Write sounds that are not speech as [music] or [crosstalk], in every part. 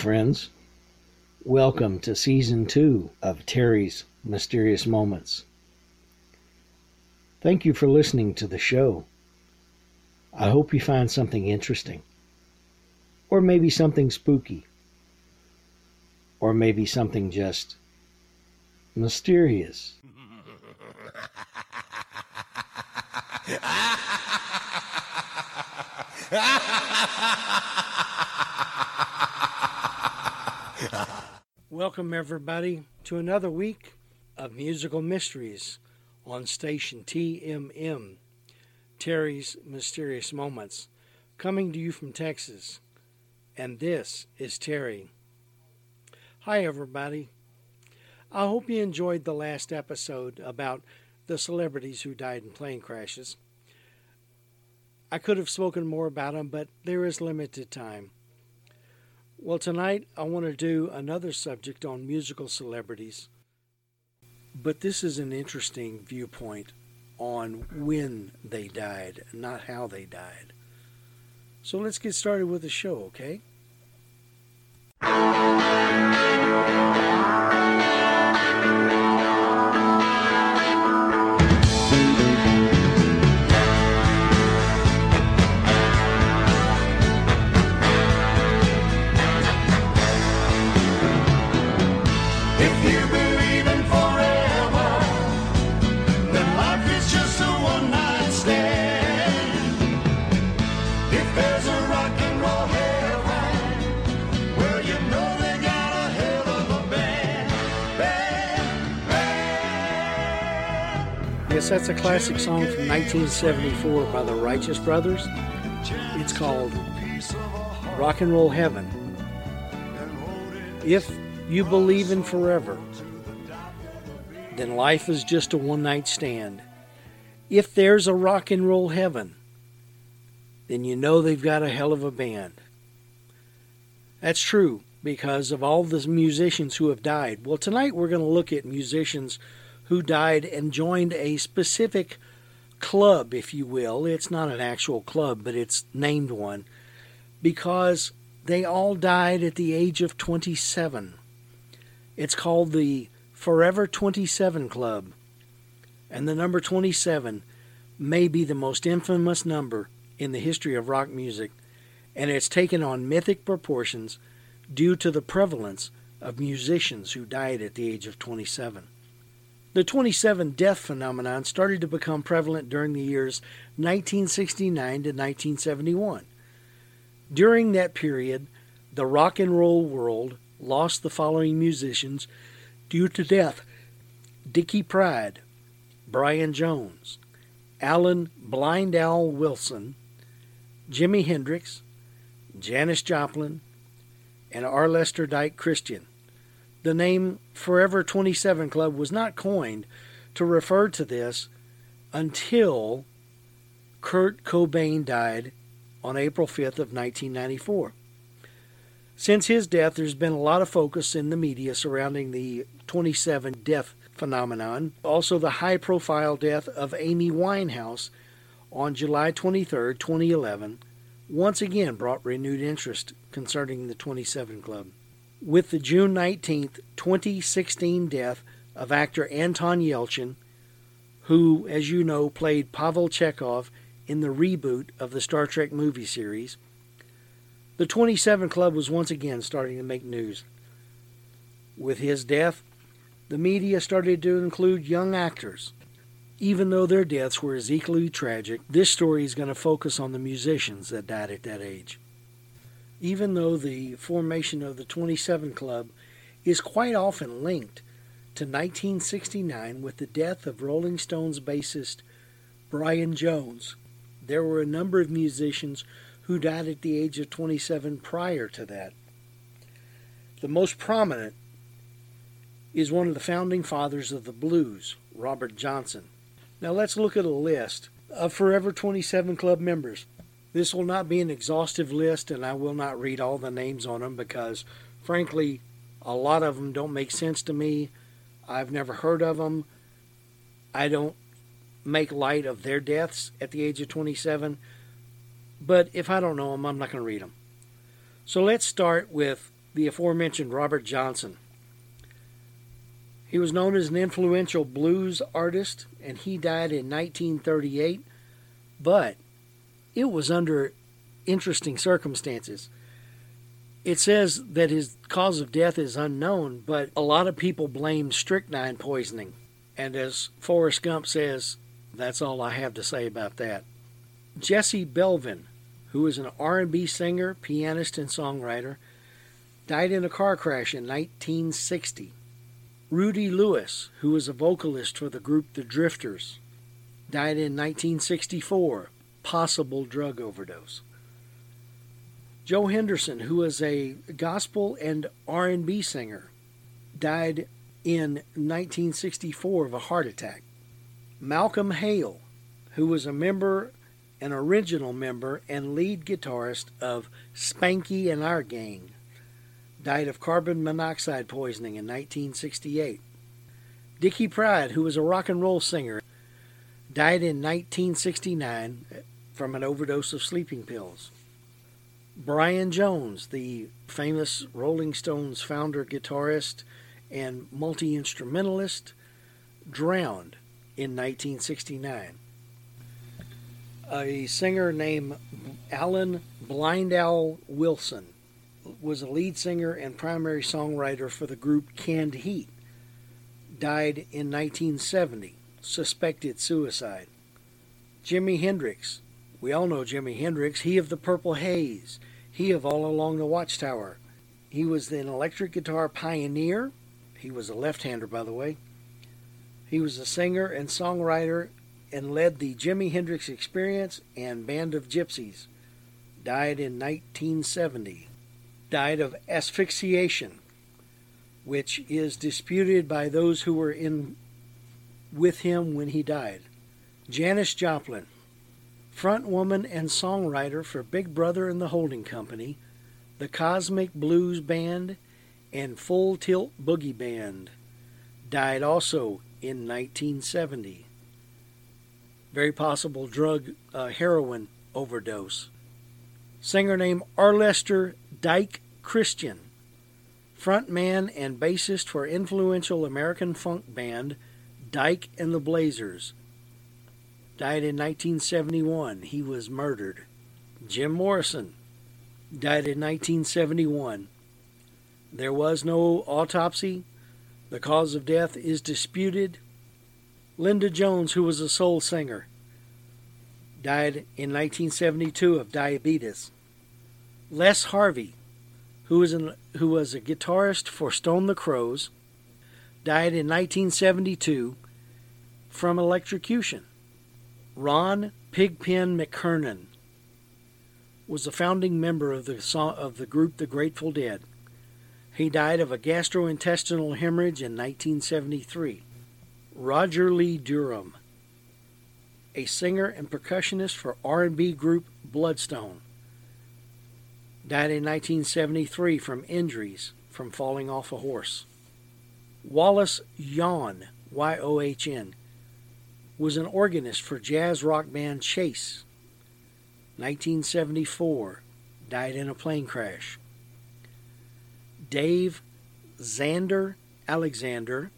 Friends. Welcome to season two of Terry's Mysterious Moments. Thank you for listening to the show. I hope you find something interesting, or maybe something spooky, or maybe something just mysterious. [laughs] Welcome, everybody, to another week of musical mysteries on station TMM, Terry's Mysterious Moments, coming to you from Texas. And this is Terry. Hi, everybody. I hope you enjoyed the last episode about the celebrities who died in plane crashes. I could have spoken more about them, but there is limited time. Well, tonight I want to do another subject on musical celebrities, but this is an interesting viewpoint on when they died, not how they died. So let's get started with the show, okay? That's a classic song from 1974 by the Righteous Brothers. It's called Rock and Roll Heaven. If you believe in forever, then life is just a one night stand. If there's a rock and roll heaven, then you know they've got a hell of a band. That's true because of all the musicians who have died. Well, tonight we're going to look at musicians who died and joined a specific club, if you will. It's not an actual club, but it's named one because they all died at the age of 27. It's called the Forever 27 Club. And the number 27 may be the most infamous number in the history of rock music, and it's taken on mythic proportions due to the prevalence of musicians who died at the age of 27. The 27 death phenomenon started to become prevalent during the years 1969 to 1971. During that period, the rock and roll world lost the following musicians due to death Dickie Pride, Brian Jones, Alan Blind Owl Wilson, Jimi Hendrix, Janis Joplin, and Arlester Dyke Christian. The name Forever 27 Club was not coined to refer to this until Kurt Cobain died on April 5th of 1994. Since his death, there's been a lot of focus in the media surrounding the 27 death phenomenon. Also, the high profile death of Amy Winehouse on July 23, 2011, once again brought renewed interest concerning the 27 Club. With the June 19, 2016 death of actor Anton Yelchin, who, as you know, played Pavel Chekhov in the reboot of the Star Trek movie series, the 27 Club was once again starting to make news. With his death, the media started to include young actors. Even though their deaths were as equally tragic, this story is going to focus on the musicians that died at that age. Even though the formation of the 27 Club is quite often linked to 1969 with the death of Rolling Stones bassist Brian Jones, there were a number of musicians who died at the age of 27 prior to that. The most prominent is one of the founding fathers of the blues, Robert Johnson. Now let's look at a list of Forever 27 Club members. This will not be an exhaustive list, and I will not read all the names on them because, frankly, a lot of them don't make sense to me. I've never heard of them. I don't make light of their deaths at the age of 27, but if I don't know them, I'm not going to read them. So let's start with the aforementioned Robert Johnson. He was known as an influential blues artist, and he died in 1938, but it was under interesting circumstances. It says that his cause of death is unknown, but a lot of people blame strychnine poisoning. And as Forrest Gump says, that's all I have to say about that. Jesse Belvin, who is an R&B singer, pianist, and songwriter, died in a car crash in 1960. Rudy Lewis, who was a vocalist for the group The Drifters, died in 1964, possible drug overdose. Joe Henderson, who was a gospel and R&B singer, died in 1964 of a heart attack. Malcolm Hale, who was a member, an original member and lead guitarist of Spanky and Our Gang, died of carbon monoxide poisoning in 1968. Dickie Pride, who was a rock and roll singer, died in 1969 from an overdose of sleeping pills. Brian Jones, the famous Rolling Stones founder, guitarist, and multi instrumentalist, drowned in 1969. A singer named Alan Blind Owl Wilson was a lead singer and primary songwriter for the group Canned Heat. Died in 1970, suspected suicide. Jimi Hendrix. We all know Jimi Hendrix, he of the Purple Haze, he of All Along the Watchtower. He was an electric guitar pioneer. He was a left hander, by the way. He was a singer and songwriter and led the Jimi Hendrix Experience and Band of Gypsys. Died in 1970 died of asphyxiation, which is disputed by those who were in with him when he died. Janis Joplin, front woman and songwriter for Big Brother and the Holding Company, the Cosmic Blues Band, and Full Tilt Boogie Band, died also in 1970. Very possible drug uh, heroin overdose. Singer named Arlester Dyke Christian, frontman and bassist for influential American funk band Dyke and the Blazers. Died in 1971. He was murdered. Jim Morrison died in 1971. There was no autopsy. The cause of death is disputed. Linda Jones, who was a soul singer, died in 1972 of diabetes. Les Harvey, who was, who was a guitarist for Stone the Crows, died in 1972 from electrocution. Ron Pigpen McKernan was a founding member of the, of the group The Grateful Dead. He died of a gastrointestinal hemorrhage in 1973. Roger Lee Durham, a singer and percussionist for R&B group Bloodstone, died in 1973 from injuries from falling off a horse. Wallace Yohn, Y O H N, was an organist for jazz rock band Chase. 1974, died in a plane crash. Dave Xander Alexander,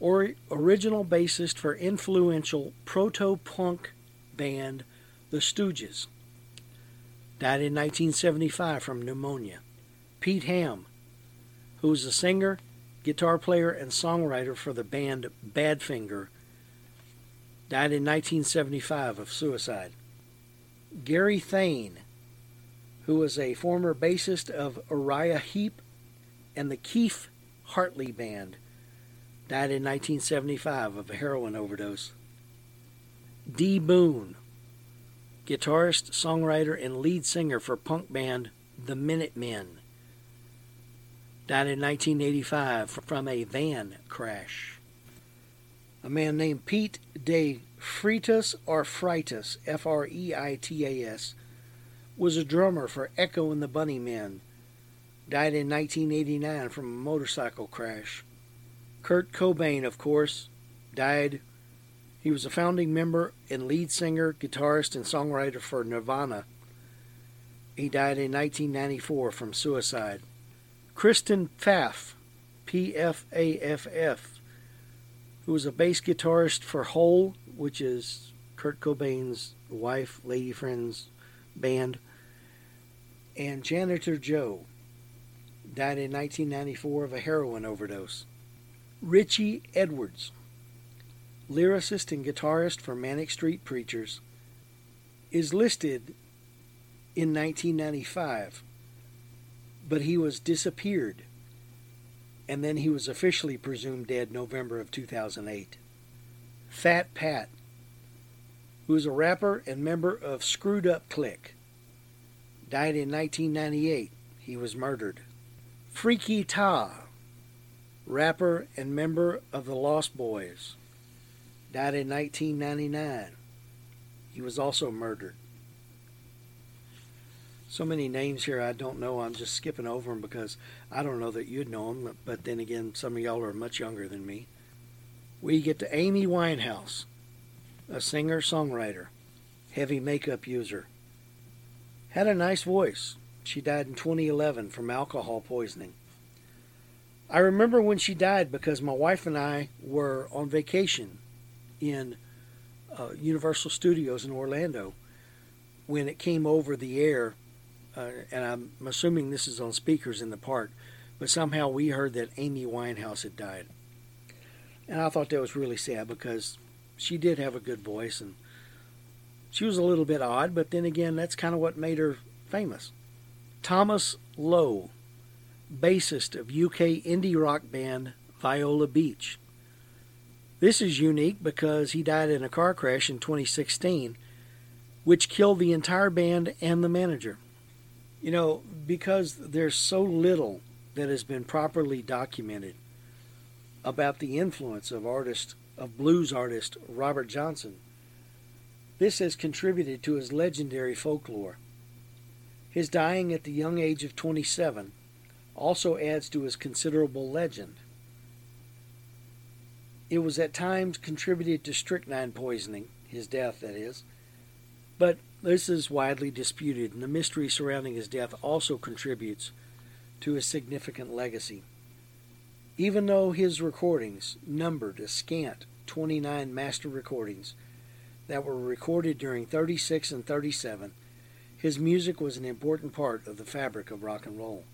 or original bassist for influential proto punk band The Stooges. Died in 1975 from pneumonia. Pete Ham, who was a singer, guitar player, and songwriter for the band Badfinger, died in 1975 of suicide. Gary Thain, who was a former bassist of Uriah Heep and the Keith Hartley Band, died in 1975 of a heroin overdose. D. Boon, guitarist, songwriter, and lead singer for punk band The Minutemen, died in 1985 from a van crash. A man named Pete De Freitas or Freitas, F R E I T A S, was a drummer for Echo and the Bunnymen. Died in 1989 from a motorcycle crash. Kurt Cobain, of course, died. He was a founding member and lead singer, guitarist, and songwriter for Nirvana. He died in 1994 from suicide. Kristen Pfaff, P F A F F, who was a bass guitarist for Hole, which is Kurt Cobain's wife, lady friend's band, and Janitor Joe, died in 1994 of a heroin overdose. Richie Edwards, lyricist and guitarist for Manic Street Preachers, is listed in 1995, but he was disappeared, and then he was officially presumed dead November of 2008. Fat Pat, who is a rapper and member of Screwed Up Click, died in 1998. He was murdered. Freaky Ta, rapper and member of the Lost Boys, died in 1999. He was also murdered. So many names here I don't know. I'm just skipping over them because I don't know that you'd know them. But then again, some of y'all are much younger than me. We get to Amy Winehouse, a singer songwriter, heavy makeup user. Had a nice voice. She died in 2011 from alcohol poisoning. I remember when she died because my wife and I were on vacation in uh, Universal Studios in Orlando when it came over the air, uh, and I'm assuming this is on speakers in the park, but somehow we heard that Amy Winehouse had died. And I thought that was really sad because she did have a good voice and she was a little bit odd, but then again, that's kind of what made her famous. Thomas Lowe, bassist of UK indie rock band Viola Beach. This is unique because he died in a car crash in 2016, which killed the entire band and the manager. You know, because there's so little that has been properly documented about the influence of artist of blues artist Robert Johnson. This has contributed to his legendary folklore. His dying at the young age of 27 also adds to his considerable legend. It was at times contributed to strychnine poisoning, his death, that is, but this is widely disputed, and the mystery surrounding his death also contributes to a significant legacy. Even though his recordings numbered a scant 29 master recordings that were recorded during 36 and 37, his music was an important part of the fabric of rock and roll.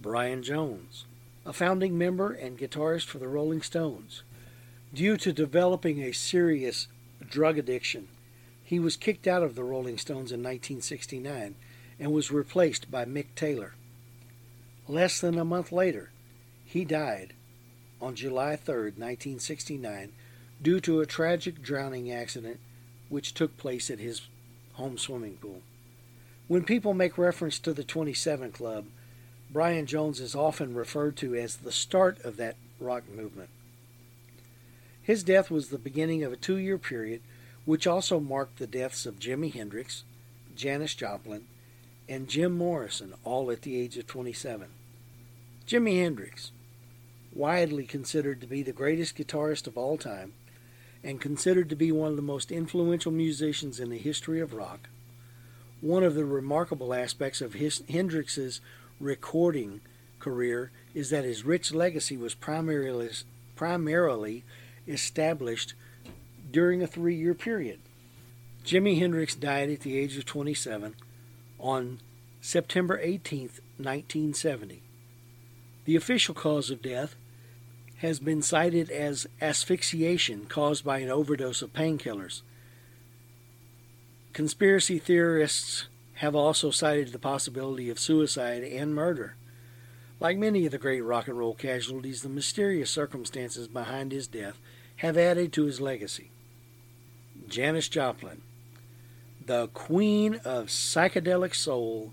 Brian Jones, a founding member and guitarist for the Rolling Stones. Due to developing a serious drug addiction, he was kicked out of the Rolling Stones in 1969 and was replaced by Mick Taylor. Less than a month later, he died on July 3, 1969, due to a tragic drowning accident which took place at his home swimming pool. When people make reference to the 27 Club, Brian Jones is often referred to as the start of that rock movement. His death was the beginning of a two year period which also marked the deaths of Jimi Hendrix, Janis Joplin, and Jim Morrison, all at the age of 27. Jimi Hendrix, widely considered to be the greatest guitarist of all time, and considered to be one of the most influential musicians in the history of rock. One of the remarkable aspects of his, Hendrix's recording career is that his rich legacy was primarily, primarily established during a three year period. Jimi Hendrix died at the age of 27 on September 18, 1970. The official cause of death has been cited as asphyxiation caused by an overdose of painkillers. Conspiracy theorists have also cited the possibility of suicide and murder. Like many of the great rock and roll casualties, the mysterious circumstances behind his death have added to his legacy. Janis Joplin, the queen of psychedelic soul,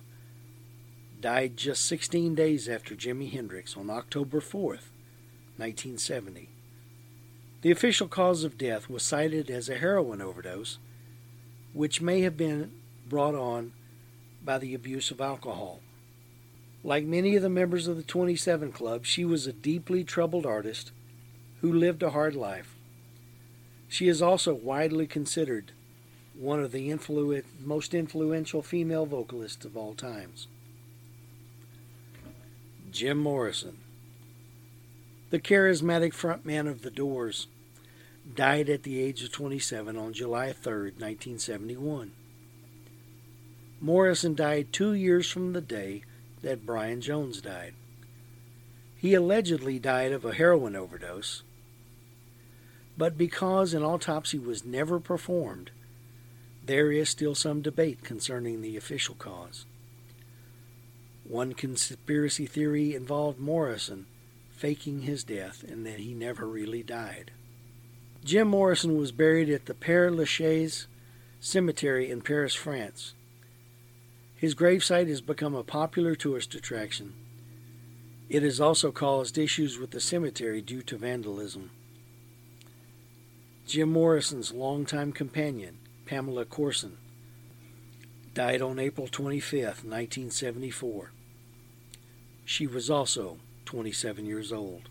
died just 16 days after Jimi Hendrix on October 4th, 1970. The official cause of death was cited as a heroin overdose, which may have been brought on by the abuse of alcohol. Like many of the members of the 27 Club, she was a deeply troubled artist who lived a hard life. She is also widely considered one of the influ- most influential female vocalists of all times. Jim Morrison, the charismatic frontman of The Doors, died at the age of 27 on July 3, 1971. Morrison died two years from the day that Brian Jones died. He allegedly died of a heroin overdose, but because an autopsy was never performed, there is still some debate concerning the official cause. One conspiracy theory involved Morrison faking his death and that he never really died. Jim Morrison was buried at the Père Lachaise Cemetery in Paris, France. His gravesite has become a popular tourist attraction. It has also caused issues with the cemetery due to vandalism. Jim Morrison's longtime companion, Pamela Courson, died on April 25, 1974. She was also 27 years old.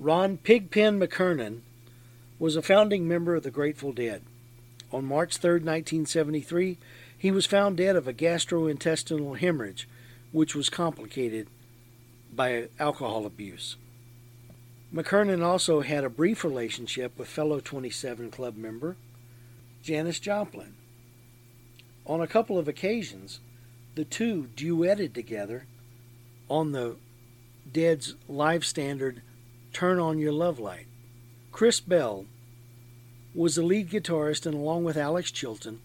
Ron Pigpen McKernan was a founding member of the Grateful Dead. On March 3, 1973, he was found dead of a gastrointestinal hemorrhage, which was complicated by alcohol abuse. McKernan also had a brief relationship with fellow 27 Club member Janis Joplin. On a couple of occasions, the two duetted together on the Dead's live standard Turn On Your Love Light. Chris Bell was the lead guitarist, and along with Alex Chilton,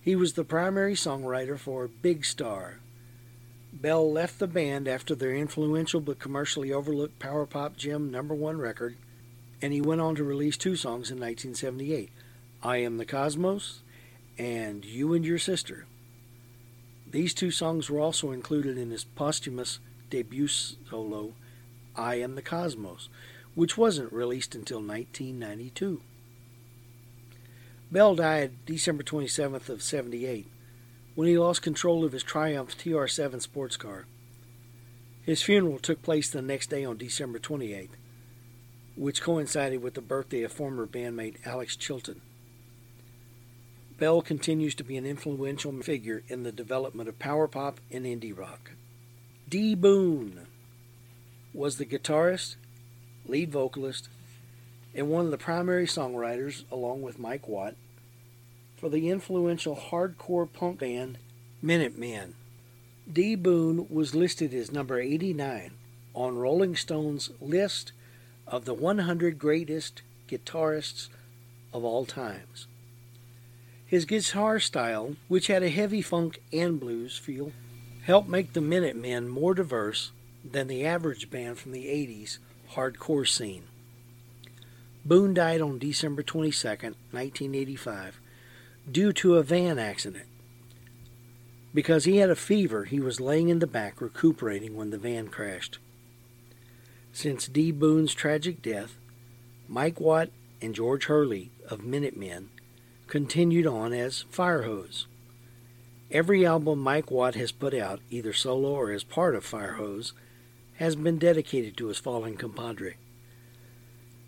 he was the primary songwriter for Big Star. Bell left the band after their influential but commercially overlooked Power Pop Gem number one record, and he went on to release two songs in 1978 I Am the Cosmos and You and Your Sister. These two songs were also included in his posthumous debut solo, I Am the Cosmos, which wasn't released until 1992. Bell died December 27th of 78 when he lost control of his Triumph TR7 sports car. His funeral took place the next day on December 28th, which coincided with the birthday of former bandmate Alex Chilton. Bell continues to be an influential figure in the development of power pop and indie rock. D. Boon was the guitarist, lead vocalist, and one of the primary songwriters, along with Mike Watt, for the influential hardcore punk band Minutemen. D. Boon was listed as number 89 on Rolling Stone's list of the 100 greatest guitarists of all times. His guitar style, which had a heavy funk and blues feel, helped make the Minutemen more diverse than the average band from the 80s hardcore scene. Boon died on December 22, 1985, due to a van accident. Because he had a fever, he was laying in the back recuperating when the van crashed. Since D. Boon's tragic death, Mike Watt and George Hurley of Minutemen continued on as Firehose. Every album Mike Watt has put out, either solo or as part of Firehose, has been dedicated to his fallen compadre.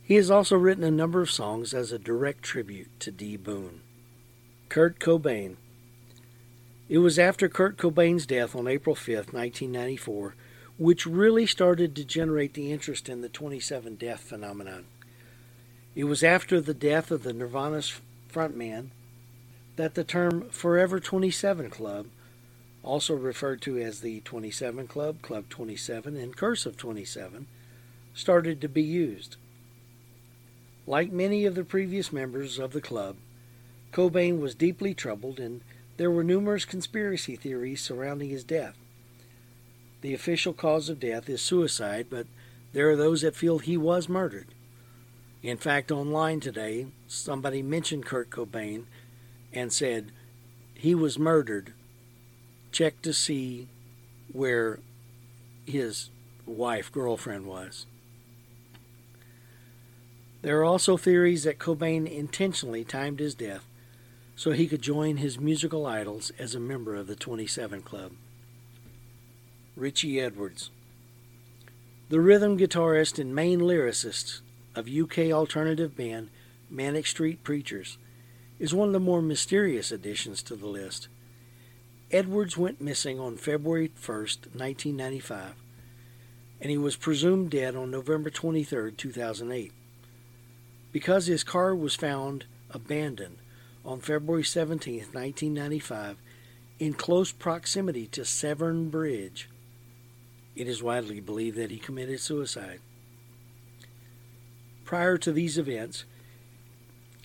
He has also written a number of songs as a direct tribute to D. Boon. Kurt Cobain. It was after Kurt Cobain's death on April 5, 1994, which really started to generate the interest in the 27 Death phenomenon. It was after the death of the Nirvana's frontman, that the term Forever 27 Club, also referred to as the 27 Club, Club 27, and Curse of 27, started to be used. Like many of the previous members of the club, Cobain was deeply troubled and there were numerous conspiracy theories surrounding his death. The official cause of death is suicide, but there are those that feel he was murdered. In fact, online today, somebody mentioned Kurt Cobain and said he was murdered. Check to see where his wife, girlfriend was. There are also theories that Cobain intentionally timed his death so he could join his musical idols as a member of the 27 Club. Richie Edwards, the rhythm guitarist and main lyricist of UK alternative band Manic Street Preachers, is one of the more mysterious additions to the list. Edwards went missing on February 1, 1995, and he was presumed dead on November 23, 2008. Because his car was found abandoned on February 17, 1995, in close proximity to Severn Bridge, it is widely believed that he committed suicide. Prior to these events,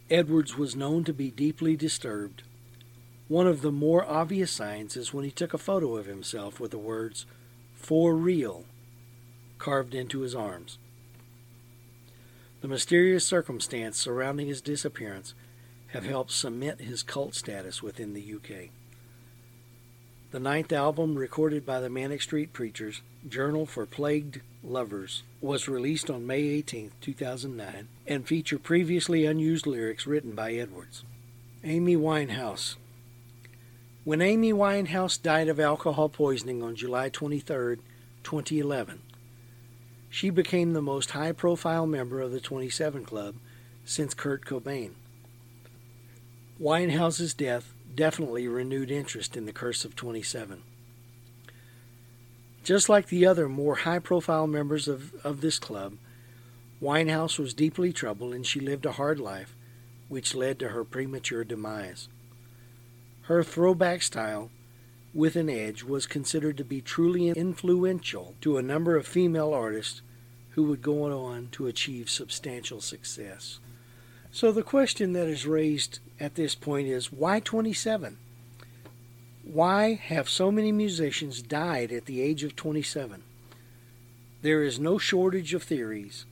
Edwards was known to be deeply disturbed. One of the more obvious signs is when he took a photo of himself with the words, For real, carved into his arms. The mysterious circumstance surrounding his disappearance have helped cement his cult status within the UK. The ninth album, recorded by the Manic Street Preachers, Journal for Plagued Lovers, was released on May 18, 2009, and featured previously unused lyrics written by Edwards. Amy Winehouse. When Amy Winehouse died of alcohol poisoning on July 23, 2011, she became the most high profile member of the 27 Club since Kurt Cobain. Winehouse's death definitely renewed interest in the Curse of 27. Just like the other more high profile members of, of this club, Winehouse was deeply troubled and she lived a hard life, which led to her premature demise. Her throwback style, with an edge, was considered to be truly influential to a number of female artists who would go on to achieve substantial success. So the question that is raised at this point is why 27? Why have so many musicians died at the age of 27? There is no shortage of theories.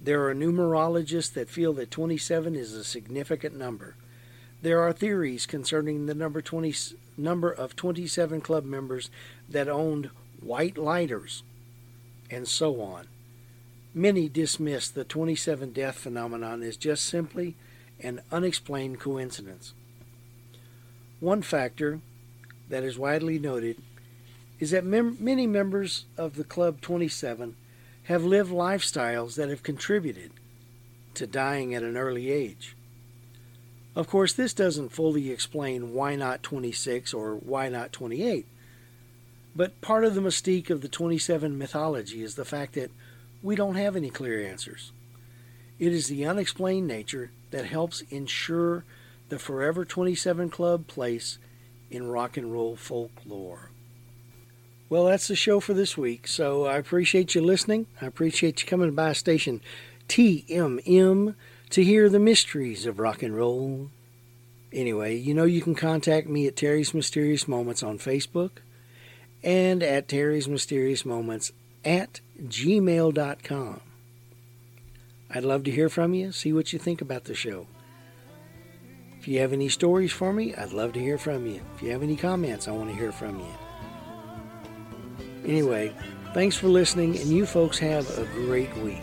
There are numerologists that feel that 27 is a significant number. There are theories concerning the number 20 number of 27 club members that owned white lighters and so on. Many dismiss the 27 death phenomenon as just simply an unexplained coincidence. One factor that is widely noted is that mem- many members of the Club 27 have lived lifestyles that have contributed to dying at an early age. Of course, this doesn't fully explain why not 26 or why not 28, but part of the mystique of the 27 mythology is the fact that we don't have any clear answers. It is the unexplained nature that helps ensure the Forever 27 Club place in rock and roll folklore. Well, that's the show for this week. So I appreciate you listening. I appreciate you coming by station TMM to hear the mysteries of rock and roll. Anyway, you know you can contact me at Terry's Mysterious Moments on Facebook and at Terry's Mysterious Moments at gmail.com. I'd love to hear from you, see what you think about the show. If you have any stories for me, I'd love to hear from you. If you have any comments, I want to hear from you. Anyway, thanks for listening, and you folks have a great week.